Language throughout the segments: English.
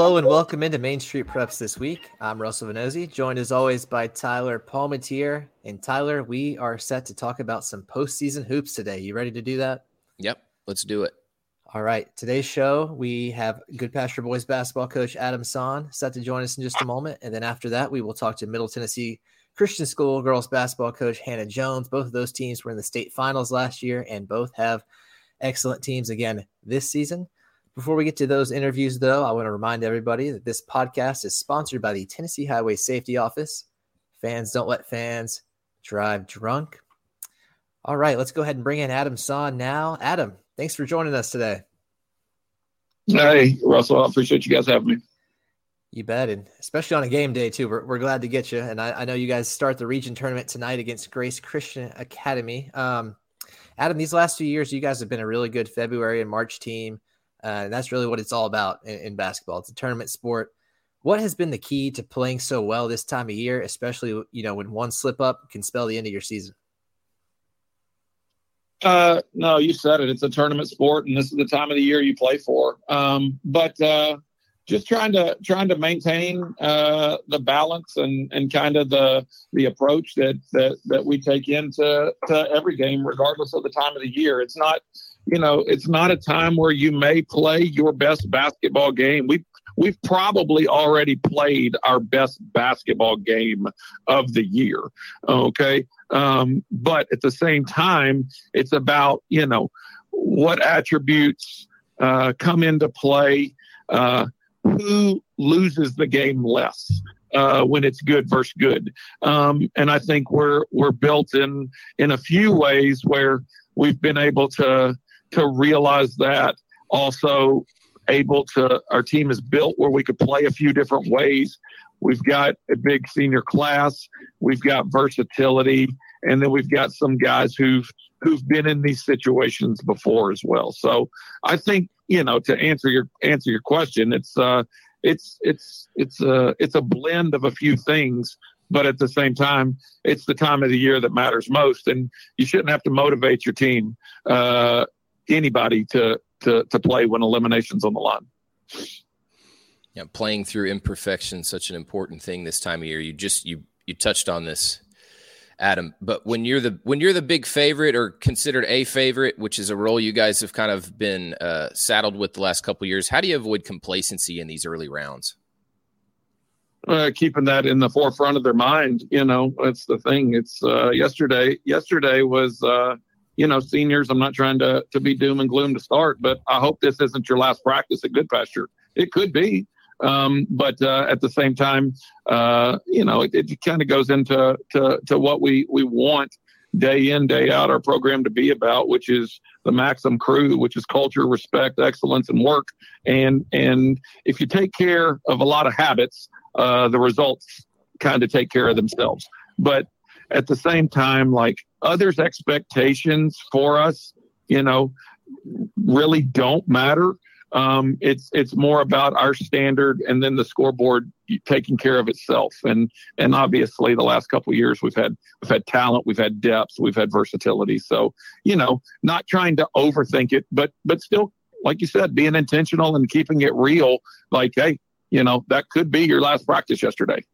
Hello and welcome into Main Street Preps this week. I'm Russell Venozzi, joined as always by Tyler Palmatier. And Tyler, we are set to talk about some postseason hoops today. You ready to do that? Yep, let's do it. All right. Today's show, we have Goodpasture Boys basketball coach Adam Son set to join us in just a moment. And then after that, we will talk to Middle Tennessee Christian School girls basketball coach Hannah Jones. Both of those teams were in the state finals last year and both have excellent teams again this season. Before we get to those interviews, though, I want to remind everybody that this podcast is sponsored by the Tennessee Highway Safety Office. Fans don't let fans drive drunk. All right, let's go ahead and bring in Adam Son now. Adam, thanks for joining us today. Hey, Russell, I appreciate you guys having me. You bet, and especially on a game day too. We're, we're glad to get you. And I, I know you guys start the region tournament tonight against Grace Christian Academy. Um, Adam, these last few years, you guys have been a really good February and March team. Uh, and that's really what it's all about in, in, basketball. It's a tournament sport. What has been the key to playing so well this time of year, especially you know when one slip up can spell the end of your season? Uh, no, you said it. It's a tournament sport, and this is the time of the year you play for. Um, but uh, just trying to trying to maintain uh, the balance and, and kind of the the approach that that that we take into to every game, regardless of the time of the year. It's not you know, it's not a time where you may play your best basketball game. We we've probably already played our best basketball game of the year. Okay. Um, but at the same time, it's about, you know, what attributes uh, come into play, uh, who loses the game less. Uh, when it's good versus good, um, and I think we're we're built in in a few ways where we've been able to to realize that. Also, able to, our team is built where we could play a few different ways. We've got a big senior class, we've got versatility, and then we've got some guys who've who've been in these situations before as well. So I think you know to answer your answer your question, it's uh, it's it's it's a it's a blend of a few things but at the same time, it's the time of the year that matters most, and you shouldn't have to motivate your team. Uh, anybody to to to play when eliminations on the line. Yeah, playing through imperfection such an important thing this time of year. You just you you touched on this, Adam. But when you're the when you're the big favorite or considered a favorite, which is a role you guys have kind of been uh, saddled with the last couple years, how do you avoid complacency in these early rounds? Uh, keeping that in the forefront of their mind, you know, that's the thing. It's uh, yesterday. Yesterday was uh, you know, seniors, I'm not trying to, to be doom and gloom to start, but I hope this isn't your last practice at Goodpasture. It could be. Um, but uh, at the same time, uh, you know, it, it kind of goes into to, to what we, we want day in, day out our program to be about, which is the Maxim crew, which is culture, respect, excellence, and work. And and if you take care of a lot of habits, uh, the results kind of take care of themselves. But at the same time, like others' expectations for us, you know, really don't matter. Um, it's it's more about our standard and then the scoreboard taking care of itself. And and obviously, the last couple years we've had we've had talent, we've had depth, we've had versatility. So you know, not trying to overthink it, but but still, like you said, being intentional and keeping it real. Like, hey, you know, that could be your last practice yesterday.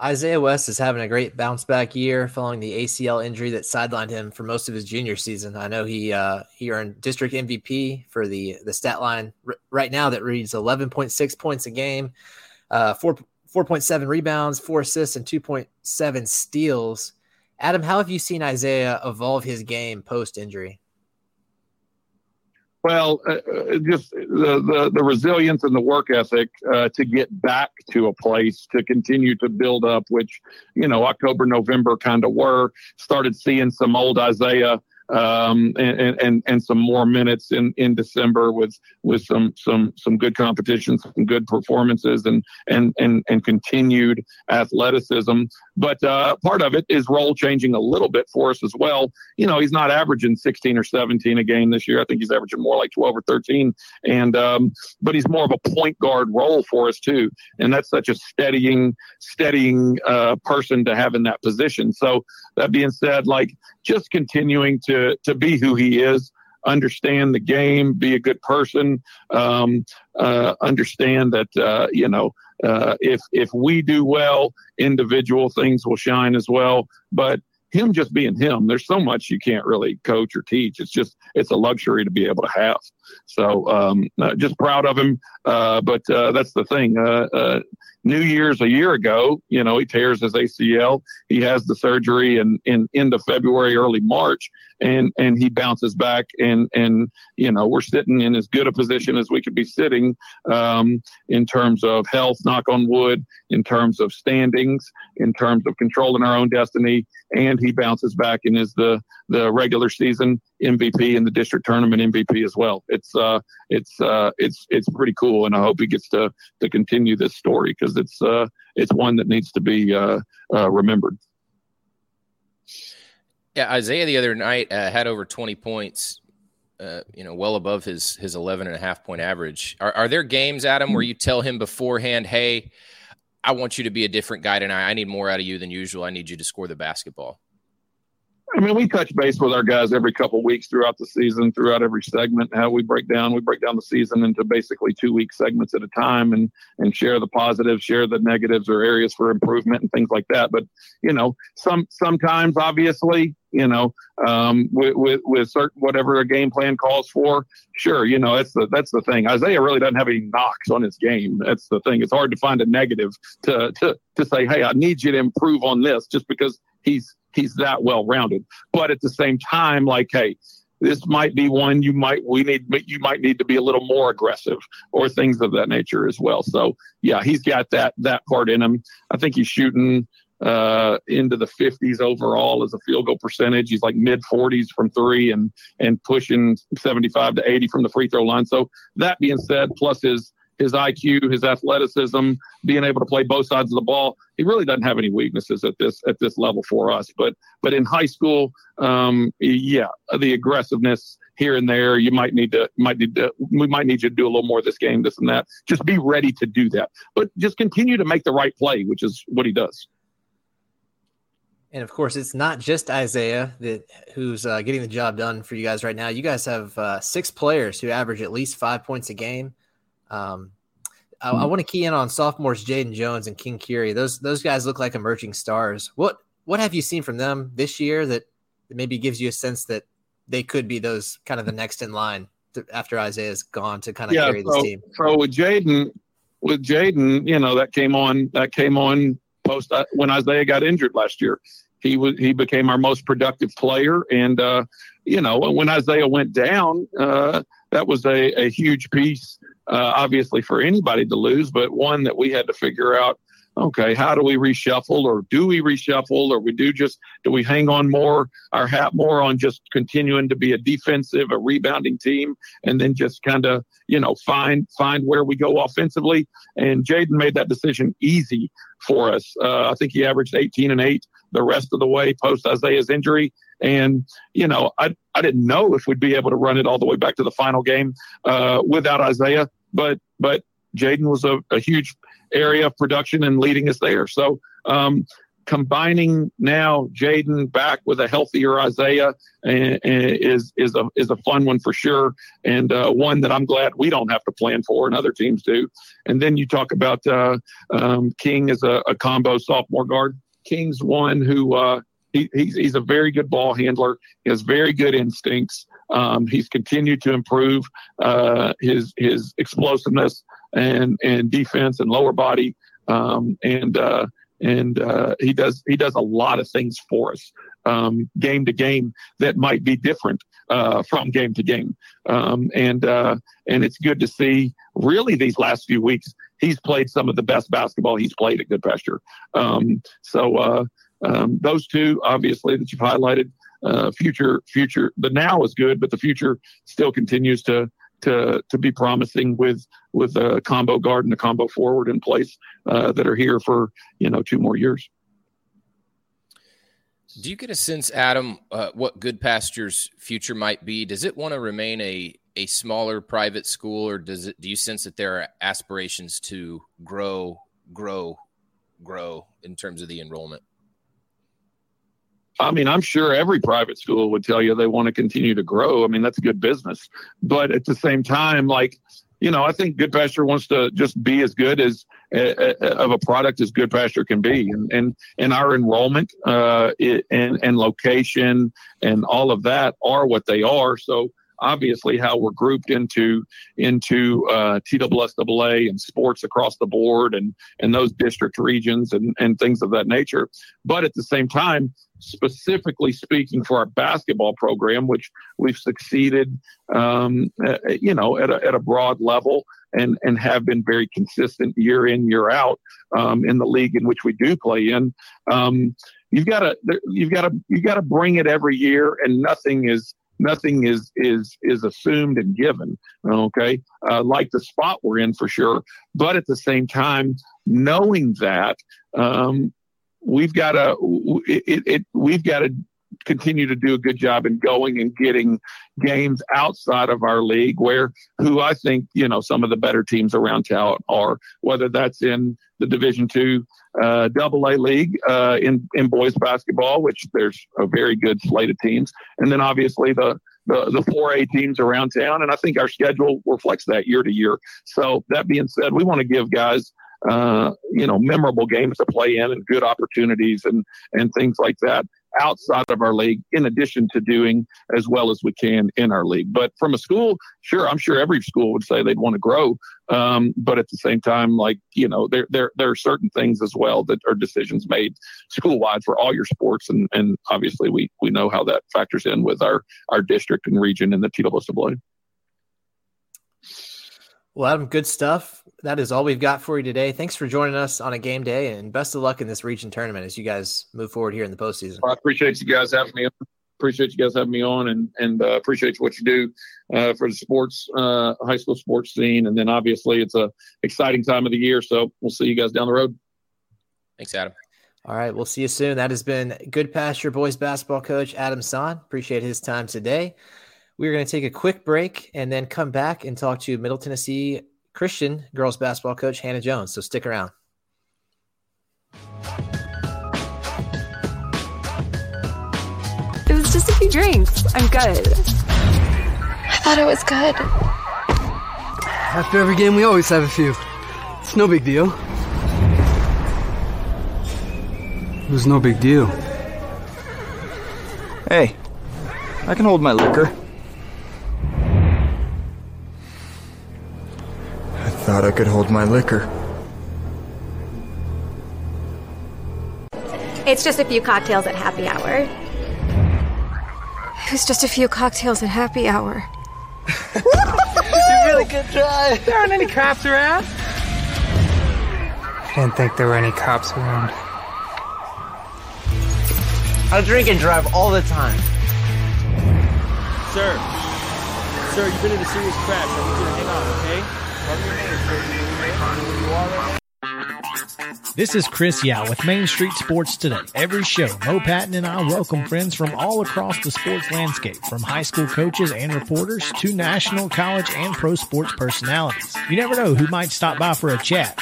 Isaiah West is having a great bounce back year following the ACL injury that sidelined him for most of his junior season. I know he uh, he earned district MVP for the the stat line r- right now that reads 11.6 points a game, uh, four 4.7 rebounds, four assists, and 2.7 steals. Adam, how have you seen Isaiah evolve his game post injury? Well, uh, uh, just the, the, the resilience and the work ethic uh, to get back to a place to continue to build up, which you know October, November kind of were. Started seeing some old Isaiah um, and, and and some more minutes in, in December with with some some some good competition, some good performances, and and and and continued athleticism. But uh, part of it is role changing a little bit for us as well. You know, he's not averaging 16 or 17 a game this year. I think he's averaging more like 12 or 13. And um, but he's more of a point guard role for us too, and that's such a steadying steadying uh, person to have in that position. So that being said, like just continuing to to be who he is. understand the game, be a good person, um, uh, understand that uh, you know uh, if if we do well, individual things will shine as well. But him just being him, there's so much you can't really coach or teach. It's just it's a luxury to be able to have. So um, uh, just proud of him. Uh, but uh, that's the thing. New Year's a year ago, you know, he tears his ACL. He has the surgery in in end of February, early March, and and he bounces back. And and you know, we're sitting in as good a position as we could be sitting um, in terms of health. Knock on wood. In terms of standings. In terms of controlling our own destiny. And he bounces back and is the the regular season MVP and the district tournament MVP as well. It's uh, it's uh, it's it's pretty cool, and I hope he gets to to continue this story because it's uh, it's one that needs to be uh, uh, remembered. Yeah, Isaiah the other night uh, had over twenty points. Uh, you know, well above his his 11 and a half point average. Are, are there games, Adam, where you tell him beforehand, "Hey, I want you to be a different guy tonight. I need more out of you than usual. I need you to score the basketball." I mean, we touch base with our guys every couple weeks throughout the season, throughout every segment. How we break down, we break down the season into basically two week segments at a time, and and share the positives, share the negatives or areas for improvement and things like that. But you know, some sometimes obviously, you know, um, with, with with certain whatever a game plan calls for, sure, you know, that's the that's the thing. Isaiah really doesn't have any knocks on his game. That's the thing. It's hard to find a negative to to to say, hey, I need you to improve on this, just because he's he's that well rounded. But at the same time, like, hey, this might be one you might we need you might need to be a little more aggressive or things of that nature as well. So yeah, he's got that that part in him. I think he's shooting uh, into the 50s overall as a field goal percentage. He's like mid 40s from three and and pushing 75 to 80 from the free throw line. So that being said, plus his his IQ, his athleticism, being able to play both sides of the ball. He really doesn't have any weaknesses at this at this level for us. But but in high school, um, yeah, the aggressiveness here and there, you might need to might need to we might need you to do a little more of this game, this and that. Just be ready to do that, but just continue to make the right play, which is what he does. And of course, it's not just Isaiah that who's uh, getting the job done for you guys right now. You guys have uh, six players who average at least five points a game. Um, I, I hmm. want to key in on sophomores Jaden Jones and King Curie. Those those guys look like emerging stars. What what have you seen from them this year that maybe gives you a sense that they could be those kind of the next in line to, after Isaiah's gone to kind of yeah, carry so, this team? So with Jaden, with Jaden, you know that came on that came on post uh, when Isaiah got injured last year. He was he became our most productive player, and uh, you know when Isaiah went down, uh, that was a, a huge piece uh, obviously for anybody to lose, but one that we had to figure out. Okay, how do we reshuffle, or do we reshuffle, or we do just do we hang on more our hat more on just continuing to be a defensive, a rebounding team, and then just kind of you know find find where we go offensively. And Jaden made that decision easy for us. Uh, I think he averaged 18 and eight the rest of the way post Isaiah's injury. And, you know, I, I didn't know if we'd be able to run it all the way back to the final game uh, without Isaiah but but Jaden was a, a, huge area of production and leading us there. So um, combining now Jaden back with a healthier Isaiah and, and is is a is a fun one for sure, and uh, one that I'm glad we don't have to plan for, and other teams do. And then you talk about uh, um, King as a, a, combo sophomore guard. King's one who. Uh, he, he's, he's a very good ball handler. He has very good instincts. Um, he's continued to improve uh, his his explosiveness and and defense and lower body, um, and uh, and uh, he does he does a lot of things for us um, game to game that might be different uh, from game to game, um, and uh, and it's good to see. Really, these last few weeks, he's played some of the best basketball he's played at Goodpasture. Um, so uh, um, those two, obviously, that you've highlighted, uh, future future the now is good, but the future still continues to to to be promising with with a combo guard and a combo forward in place uh, that are here for you know two more years. Do you get a sense, Adam, uh, what Goodpasture's future might be? Does it want to remain a a smaller private school, or does it? Do you sense that there are aspirations to grow, grow, grow in terms of the enrollment? I mean, I'm sure every private school would tell you they want to continue to grow. I mean, that's good business. But at the same time, like, you know, I think Good Goodpasture wants to just be as good as uh, of a product as Good Goodpasture can be, and and, and our enrollment uh, and and location and all of that are what they are. So obviously how we're grouped into into uh, TSSAA and sports across the board and and those district regions and and things of that nature. But at the same time, specifically speaking for our basketball program, which we've succeeded, um, uh, you know, at a, at a broad level and and have been very consistent year in year out um, in the league in which we do play in. Um, you've got to you've got to you've got to bring it every year, and nothing is nothing is is is assumed and given okay? Uh, like the spot we're in for sure. But at the same time knowing that um, we've got to it, it, we've got to continue to do a good job in going and getting games outside of our league where who I think, you know, some of the better teams around town are, whether that's in the Division two uh, double A league uh, in, in boys basketball, which there's a very good slate of teams. And then obviously the, the, the 4A teams around town. And I think our schedule reflects that year to year. So that being said, we want to give guys uh, you know, memorable games to play in and good opportunities and, and things like that outside of our league, in addition to doing as well as we can in our league. But from a school, sure, I'm sure every school would say they'd want to grow. Um, but at the same time, like, you know, there, there, there are certain things as well that are decisions made school wide for all your sports. And, and obviously we, we know how that factors in with our, our district and region and the TSSAA. Well, Adam, good stuff. That is all we've got for you today. Thanks for joining us on a game day, and best of luck in this region tournament as you guys move forward here in the postseason. I appreciate you guys having me. On. Appreciate you guys having me on, and and uh, appreciate what you do uh, for the sports, uh, high school sports scene, and then obviously it's a exciting time of the year. So we'll see you guys down the road. Thanks, Adam. All right, we'll see you soon. That has been Goodpasture boys basketball coach Adam Son. Appreciate his time today. We're going to take a quick break and then come back and talk to Middle Tennessee Christian girls basketball coach Hannah Jones. So stick around. It was just a few drinks. I'm good. I thought it was good. After every game, we always have a few. It's no big deal. It was no big deal. Hey, I can hold my liquor. Thought I could hold my liquor. It's just a few cocktails at happy hour. It was just a few cocktails at happy hour. you really good try. There aren't any cops around. I didn't think there were any cops around. I drink and drive all the time. Sir. Sir, you've been in a serious crash. I need you to hang on, okay? This is Chris Yao with Main Street Sports Today. Every show, Mo Patton and I welcome friends from all across the sports landscape, from high school coaches and reporters to national, college, and pro sports personalities. You never know who might stop by for a chat.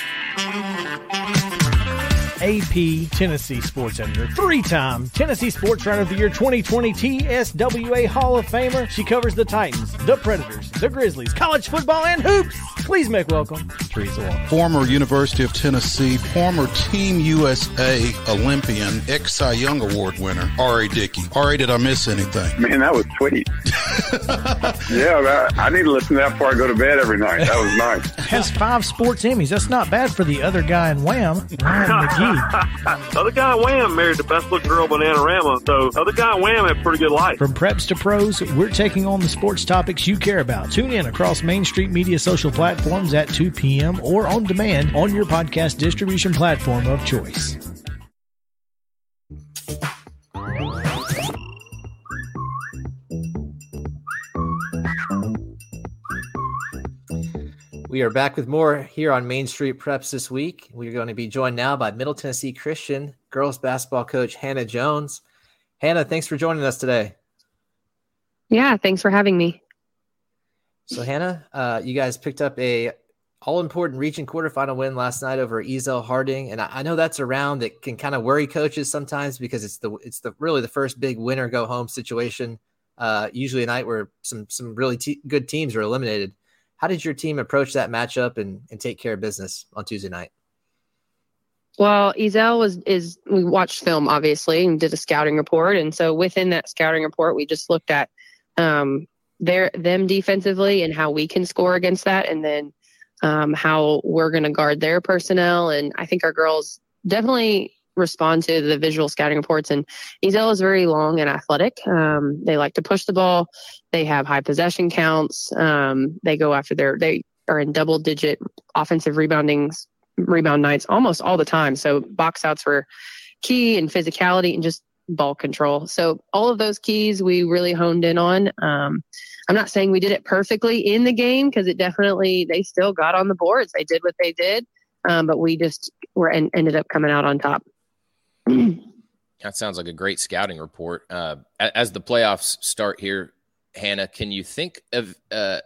AP Tennessee Sports Editor, three time Tennessee Sports Writer of the Year 2020 TSWA Hall of Famer. She covers the Titans, the Predators, the Grizzlies, college football, and hoops. Please make welcome Teresa Walker. Former University of Tennessee, former Team USA Olympian, ex Cy Young Award winner, R.A. Dickey. R.A., did I miss anything? Man, that was sweet. yeah, that, I need to listen to that before I go to bed every night. That was nice. Has five sports Emmys. That's not bad for the other guy in Wham, Ryan McGee. other guy in Wham married the best looking girl in Bananarama, so other guy in Wham had a pretty good life. From preps to pros, we're taking on the sports topics you care about. Tune in across Main Street Media social platforms at 2 p.m. or on demand on your podcast distribution platform of choice. We are back with more here on Main Street Preps this week. We are going to be joined now by Middle Tennessee Christian girls basketball coach Hannah Jones. Hannah, thanks for joining us today. Yeah, thanks for having me. So, Hannah, uh, you guys picked up a all important region quarterfinal win last night over Ezell Harding, and I, I, know that's a round that can kind of worry coaches sometimes because it's the it's the really the first big winner go home situation. Uh, usually a night where some some really good teams are eliminated. How did your team approach that matchup and, and take care of business on Tuesday night? Well, Ezell was is we watched film obviously and did a scouting report, and so within that scouting report, we just looked at um, their them defensively and how we can score against that, and then um, how we're going to guard their personnel. And I think our girls definitely respond to the visual scouting reports. And Ezell is very long and athletic. Um, they like to push the ball. They have high possession counts. Um, they go after their they are in double digit offensive rebounding rebound nights almost all the time. So box outs were key and physicality and just ball control. So all of those keys we really honed in on. Um, I'm not saying we did it perfectly in the game because it definitely they still got on the boards. They did what they did, um, but we just were and ended up coming out on top. that sounds like a great scouting report. Uh, as the playoffs start here, Hannah, can you think of uh,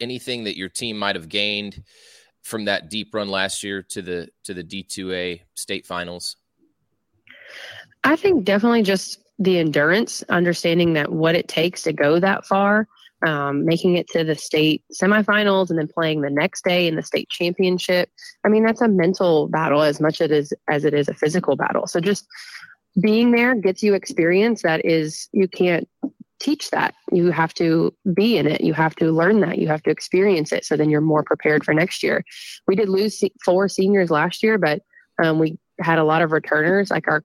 anything that your team might have gained from that deep run last year to the to the D2A state finals? I think definitely just the endurance, understanding that what it takes to go that far, um, making it to the state semifinals and then playing the next day in the state championship. I mean, that's a mental battle as much as it is, as it is a physical battle. So just being there gets you experience that is, you can't teach that. You have to be in it. You have to learn that. You have to experience it. So then you're more prepared for next year. We did lose four seniors last year, but um, we had a lot of returners. Like our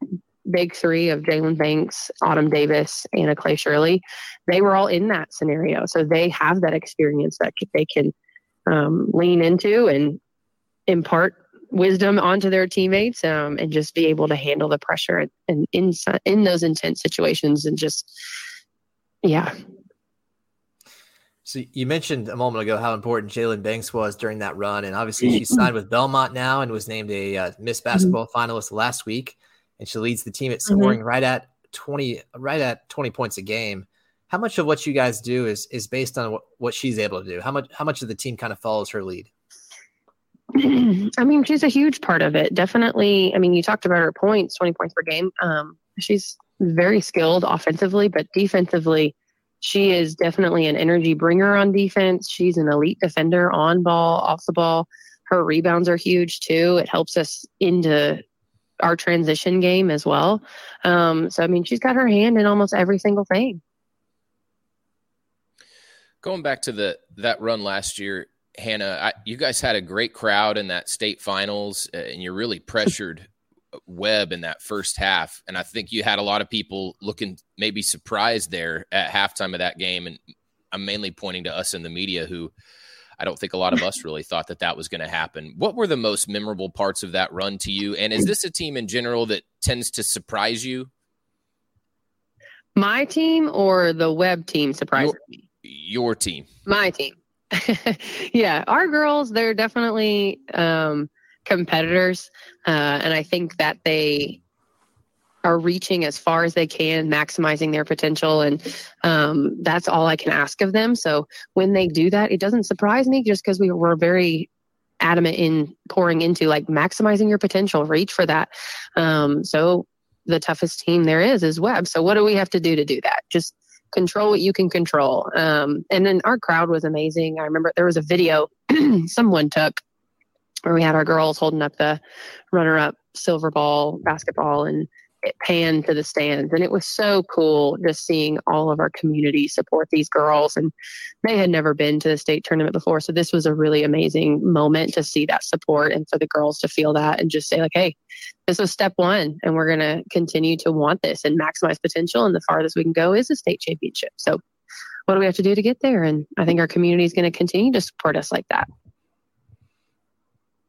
big three of Jalen Banks, Autumn Davis, Anna Clay Shirley, they were all in that scenario. So they have that experience that they can um, lean into and impart wisdom onto their teammates um, and just be able to handle the pressure and in, in those intense situations and just, yeah. So you mentioned a moment ago how important Jalen Banks was during that run, and obviously she signed with Belmont now and was named a uh, Miss Basketball mm-hmm. finalist last week and she leads the team at mm-hmm. scoring mm-hmm. right at 20 right at 20 points a game. How much of what you guys do is is based on what, what she's able to do? How much how much of the team kind of follows her lead? I mean she's a huge part of it. Definitely i mean you talked about her points 20 points per game. Um, she's very skilled offensively but defensively she is definitely an energy bringer on defense. She's an elite defender on ball off the ball. Her rebounds are huge too. It helps us into our transition game as well. Um, so I mean, she's got her hand in almost every single thing. Going back to the that run last year, Hannah, I, you guys had a great crowd in that state finals, uh, and you really pressured Webb in that first half. And I think you had a lot of people looking maybe surprised there at halftime of that game. And I'm mainly pointing to us in the media who I don't think a lot of us really thought that that was going to happen. What were the most memorable parts of that run to you? And is this a team in general that tends to surprise you? My team or the Webb team surprised your, me? Your team. My team. yeah, our girls, they're definitely um, competitors. Uh, and I think that they are reaching as far as they can, maximizing their potential. And um, that's all I can ask of them. So when they do that, it doesn't surprise me just because we were very adamant in pouring into like maximizing your potential, reach for that. Um, so the toughest team there is is Webb. So what do we have to do to do that? Just control what you can control. Um, and then our crowd was amazing. I remember there was a video someone took where we had our girls holding up the runner up silver ball basketball and it panned to the stands. And it was so cool just seeing all of our community support these girls. And they had never been to the state tournament before. So this was a really amazing moment to see that support and for the girls to feel that and just say like hey this was step one and we're going to continue to want this and maximize potential. And the farthest we can go is a state championship. So what do we have to do to get there? And i think our community is going to continue to support us like that.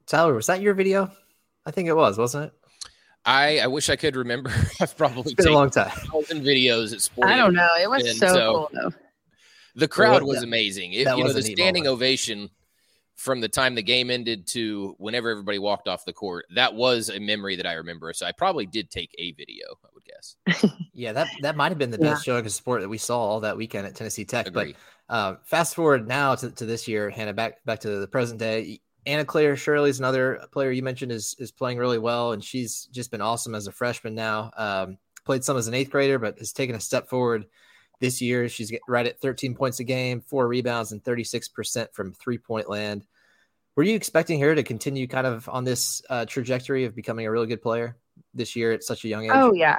Tyler was that your video? I think it was wasn't it I, I wish I could remember. I've probably been a long time. Thousand videos at sports. I don't know. It was so, so, cool though. The crowd was amazing. It, you know, the standing moment. ovation from the time the game ended to whenever everybody walked off the court. That was a memory that I remember. So I probably did take a video. I would guess. yeah, that that might have been the best yeah. showing of sport that we saw all that weekend at Tennessee Tech. Agree. But uh, fast forward now to, to this year, Hannah, back back to the present day Anna Claire Shirley is another player you mentioned is is playing really well, and she's just been awesome as a freshman now. Um, played some as an eighth grader, but has taken a step forward this year. She's right at 13 points a game, four rebounds, and 36% from three point land. Were you expecting her to continue kind of on this uh, trajectory of becoming a really good player this year at such a young age? Oh, yeah.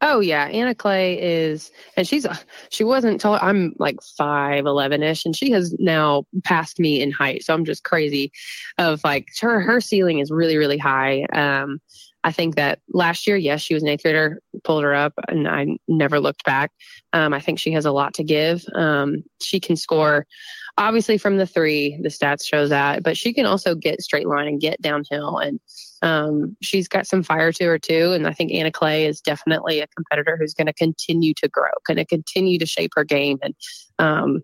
Oh yeah, Anna Clay is, and she's she wasn't tall. I'm like five eleven ish, and she has now passed me in height. So I'm just crazy, of like her her ceiling is really really high. Um, I think that last year, yes, she was an eighth grader, pulled her up, and I never looked back. Um, I think she has a lot to give. Um, she can score, obviously from the three, the stats show that, but she can also get straight line and get downhill, and um, she's got some fire to her too. And I think Anna Clay is definitely a competitor who's going to continue to grow, going to continue to shape her game, and um,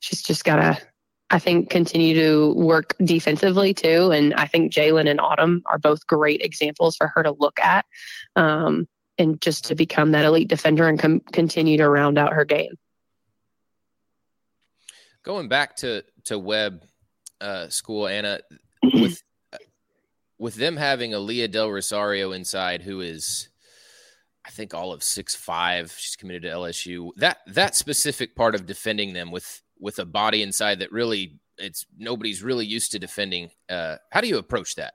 she's just got to I think continue to work defensively too. And I think Jalen and Autumn are both great examples for her to look at um, and just to become that elite defender and com- continue to round out her game. Going back to to Webb uh, School, Anna, with with them having Aaliyah Del Rosario inside, who is I think all of six five. She's committed to LSU. That that specific part of defending them with with a body inside that really it's nobody's really used to defending. Uh, how do you approach that?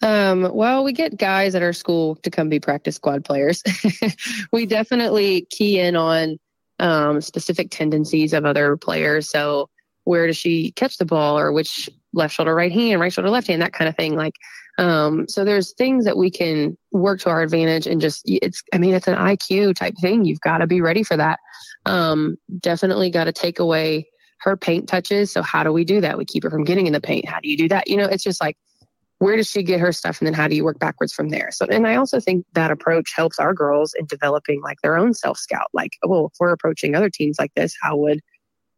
Um, well, we get guys at our school to come be practice squad players. we definitely key in on um, specific tendencies of other players. So, where does she catch the ball, or which left shoulder, right hand, right shoulder, left hand, that kind of thing. Like, um, so there's things that we can work to our advantage, and just it's. I mean, it's an IQ type thing. You've got to be ready for that. Um, definitely got to take away her paint touches. So how do we do that? We keep her from getting in the paint. How do you do that? You know, it's just like where does she get her stuff? And then how do you work backwards from there? So and i also think that approach helps our girls in developing like their own self scout like oh if we're approaching other teams like this how would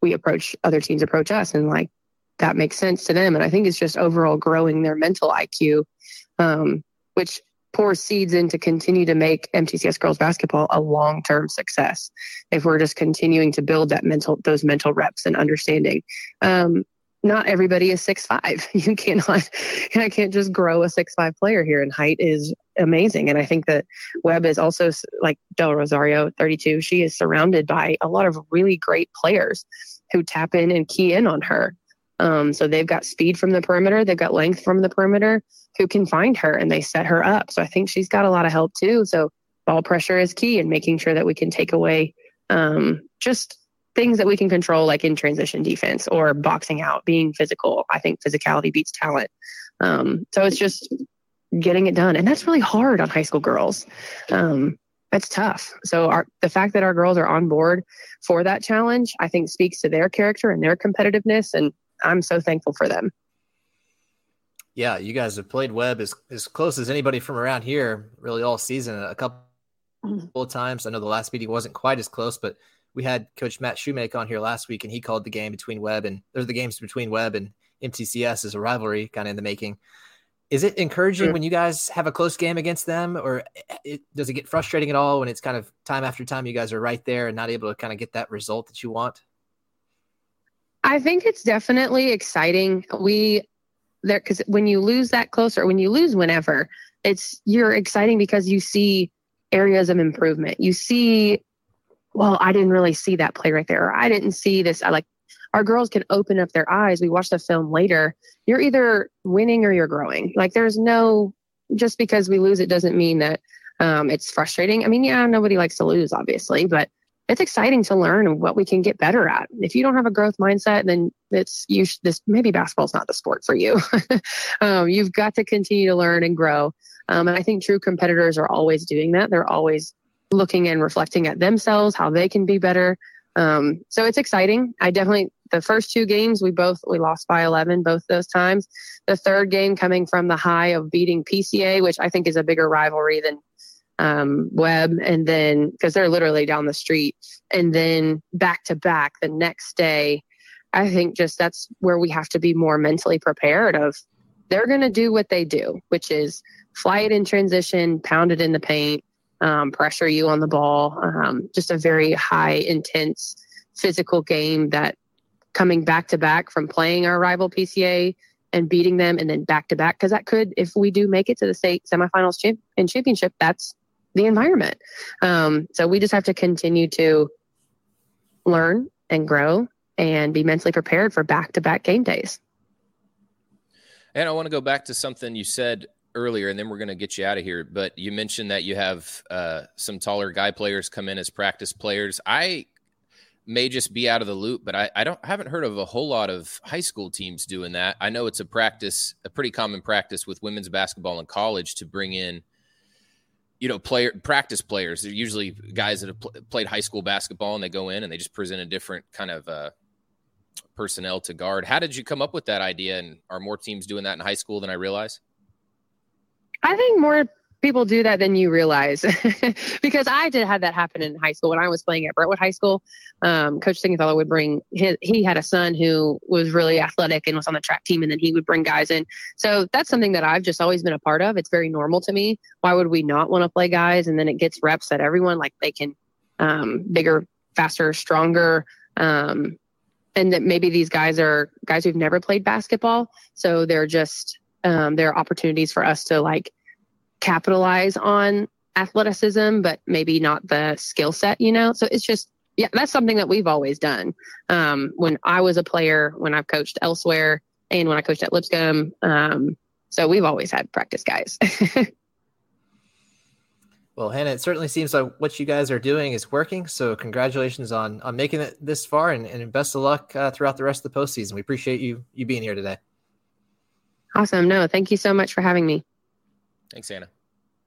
we approach other teams approach us? And like that makes sense to them. And i think it's just overall growing their mental iq um, which pour seeds in to continue to make MTCS girls basketball a long-term success. If we're just continuing to build that mental, those mental reps and understanding. Um, not everybody is six five. You cannot, I can't just grow a six five player here. And height is amazing. And I think that Webb is also like Del Rosario, 32. She is surrounded by a lot of really great players who tap in and key in on her. Um, so they've got speed from the perimeter, they've got length from the perimeter who can find her and they set her up. So I think she's got a lot of help too. So ball pressure is key and making sure that we can take away um, just things that we can control, like in transition defense or boxing out, being physical. I think physicality beats talent. Um, so it's just getting it done. And that's really hard on high school girls. Um, that's tough. So our, the fact that our girls are on board for that challenge, I think speaks to their character and their competitiveness. And I'm so thankful for them. Yeah, you guys have played Webb as, as close as anybody from around here, really all season. A couple of times. I know the last meeting wasn't quite as close, but we had Coach Matt Shoemake on here last week, and he called the game between Webb and there's the games between Webb and MTCS as a rivalry, kind of in the making. Is it encouraging sure. when you guys have a close game against them, or it, does it get frustrating at all when it's kind of time after time you guys are right there and not able to kind of get that result that you want? I think it's definitely exciting. We there because when you lose that closer, when you lose whenever, it's you're exciting because you see areas of improvement. You see, well, I didn't really see that play right there. Or I didn't see this. I like our girls can open up their eyes. We watch the film later. You're either winning or you're growing. Like there's no just because we lose it doesn't mean that um, it's frustrating. I mean, yeah, nobody likes to lose, obviously, but it's exciting to learn what we can get better at. If you don't have a growth mindset, then it's you. Sh- this maybe basketball's not the sport for you. um, you've got to continue to learn and grow. Um, and I think true competitors are always doing that. They're always looking and reflecting at themselves, how they can be better. Um, so it's exciting. I definitely the first two games we both we lost by 11 both those times. The third game coming from the high of beating PCA, which I think is a bigger rivalry than um, Webb, and then because they're literally down the street, and then back to back the next day. I think just that's where we have to be more mentally prepared. Of they're going to do what they do, which is fly it in transition, pound it in the paint, um, pressure you on the ball. Um, just a very high, intense, physical game that coming back to back from playing our rival PCA and beating them and then back to back because that could if we do make it to the state semifinals champ- and championship that's the environment um, so we just have to continue to learn and grow and be mentally prepared for back to back game days and i want to go back to something you said earlier and then we're going to get you out of here but you mentioned that you have uh, some taller guy players come in as practice players i may just be out of the loop, but I, I don't haven't heard of a whole lot of high school teams doing that. I know it's a practice, a pretty common practice with women's basketball in college to bring in, you know, player practice players. They're usually guys that have pl- played high school basketball and they go in and they just present a different kind of uh, personnel to guard. How did you come up with that idea? And are more teams doing that in high school than I realize? I think more people do that than you realize because I did have that happen in high school when I was playing at Brentwood High School. Um, Coach Singfellow would bring his, he had a son who was really athletic and was on the track team, and then he would bring guys in. So that's something that I've just always been a part of. It's very normal to me. Why would we not want to play guys? And then it gets reps that everyone like they can um, bigger, faster, stronger. Um, and that maybe these guys are guys who've never played basketball, so they're just um, there are opportunities for us to like capitalize on athleticism, but maybe not the skill set, you know? So it's just, yeah, that's something that we've always done. Um, when I was a player, when I've coached elsewhere, and when I coached at Lipscomb. Um, so we've always had practice guys. well, Hannah, it certainly seems like what you guys are doing is working. So congratulations on on making it this far, and, and best of luck uh, throughout the rest of the postseason. We appreciate you you being here today. Awesome. No, thank you so much for having me. Thanks, Anna.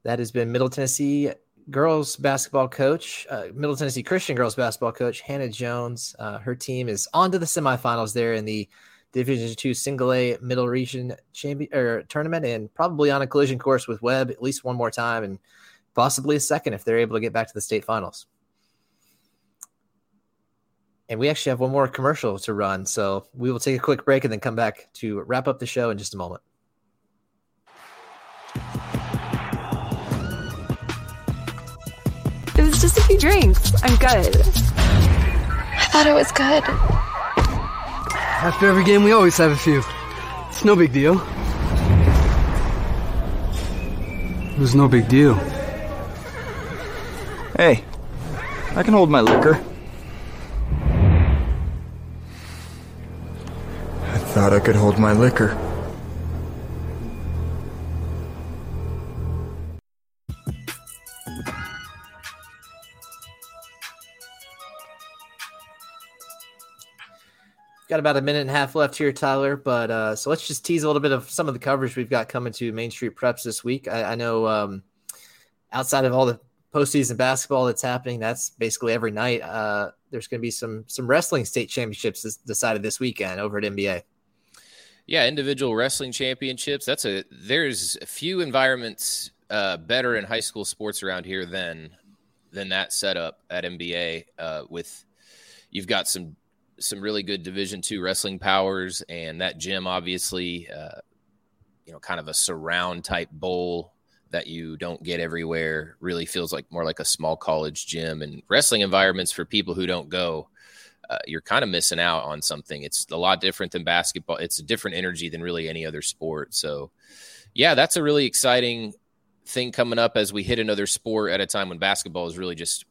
That has been Middle Tennessee girls basketball coach, uh, Middle Tennessee Christian girls basketball coach Hannah Jones. Uh, her team is on to the semifinals there in the Division Two Single A Middle Region champion or tournament, and probably on a collision course with Webb at least one more time, and possibly a second if they're able to get back to the state finals. And we actually have one more commercial to run, so we will take a quick break and then come back to wrap up the show in just a moment. It was just a few drinks. I'm good. I thought it was good. After every game, we always have a few. It's no big deal. It was no big deal. Hey, I can hold my liquor. Thought I could hold my liquor. Got about a minute and a half left here, Tyler. But uh, so let's just tease a little bit of some of the coverage we've got coming to Main Street Preps this week. I, I know um, outside of all the postseason basketball that's happening, that's basically every night. Uh, there's going to be some some wrestling state championships decided this weekend over at MBA. Yeah, individual wrestling championships. That's a there's a few environments uh, better in high school sports around here than than that setup at MBA. Uh, with you've got some some really good Division two wrestling powers, and that gym obviously, uh, you know, kind of a surround type bowl that you don't get everywhere. Really feels like more like a small college gym and wrestling environments for people who don't go. Uh, you're kind of missing out on something. It's a lot different than basketball. It's a different energy than really any other sport. So, yeah, that's a really exciting thing coming up as we hit another sport at a time when basketball is really just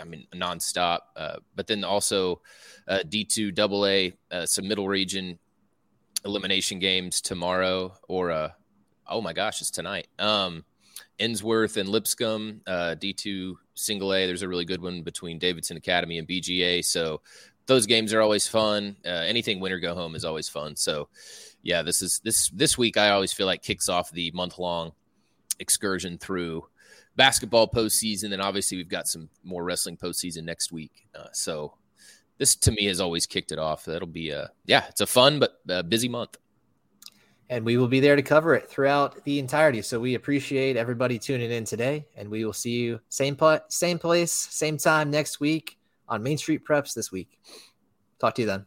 I mean, nonstop. Uh, but then also uh, D2 double A, uh, some middle region elimination games tomorrow or, uh, oh my gosh, it's tonight. Um, Ensworth and Lipscomb, uh, D2 single A. There's a really good one between Davidson Academy and BGA. So those games are always fun. Uh, anything winter go home is always fun. So yeah, this is this this week I always feel like kicks off the month long excursion through basketball postseason, and obviously we've got some more wrestling postseason next week. Uh, so this to me has always kicked it off. That'll be a yeah, it's a fun but uh, busy month. And we will be there to cover it throughout the entirety. So we appreciate everybody tuning in today, and we will see you same pl- same place, same time next week on Main Street Preps this week. Talk to you then.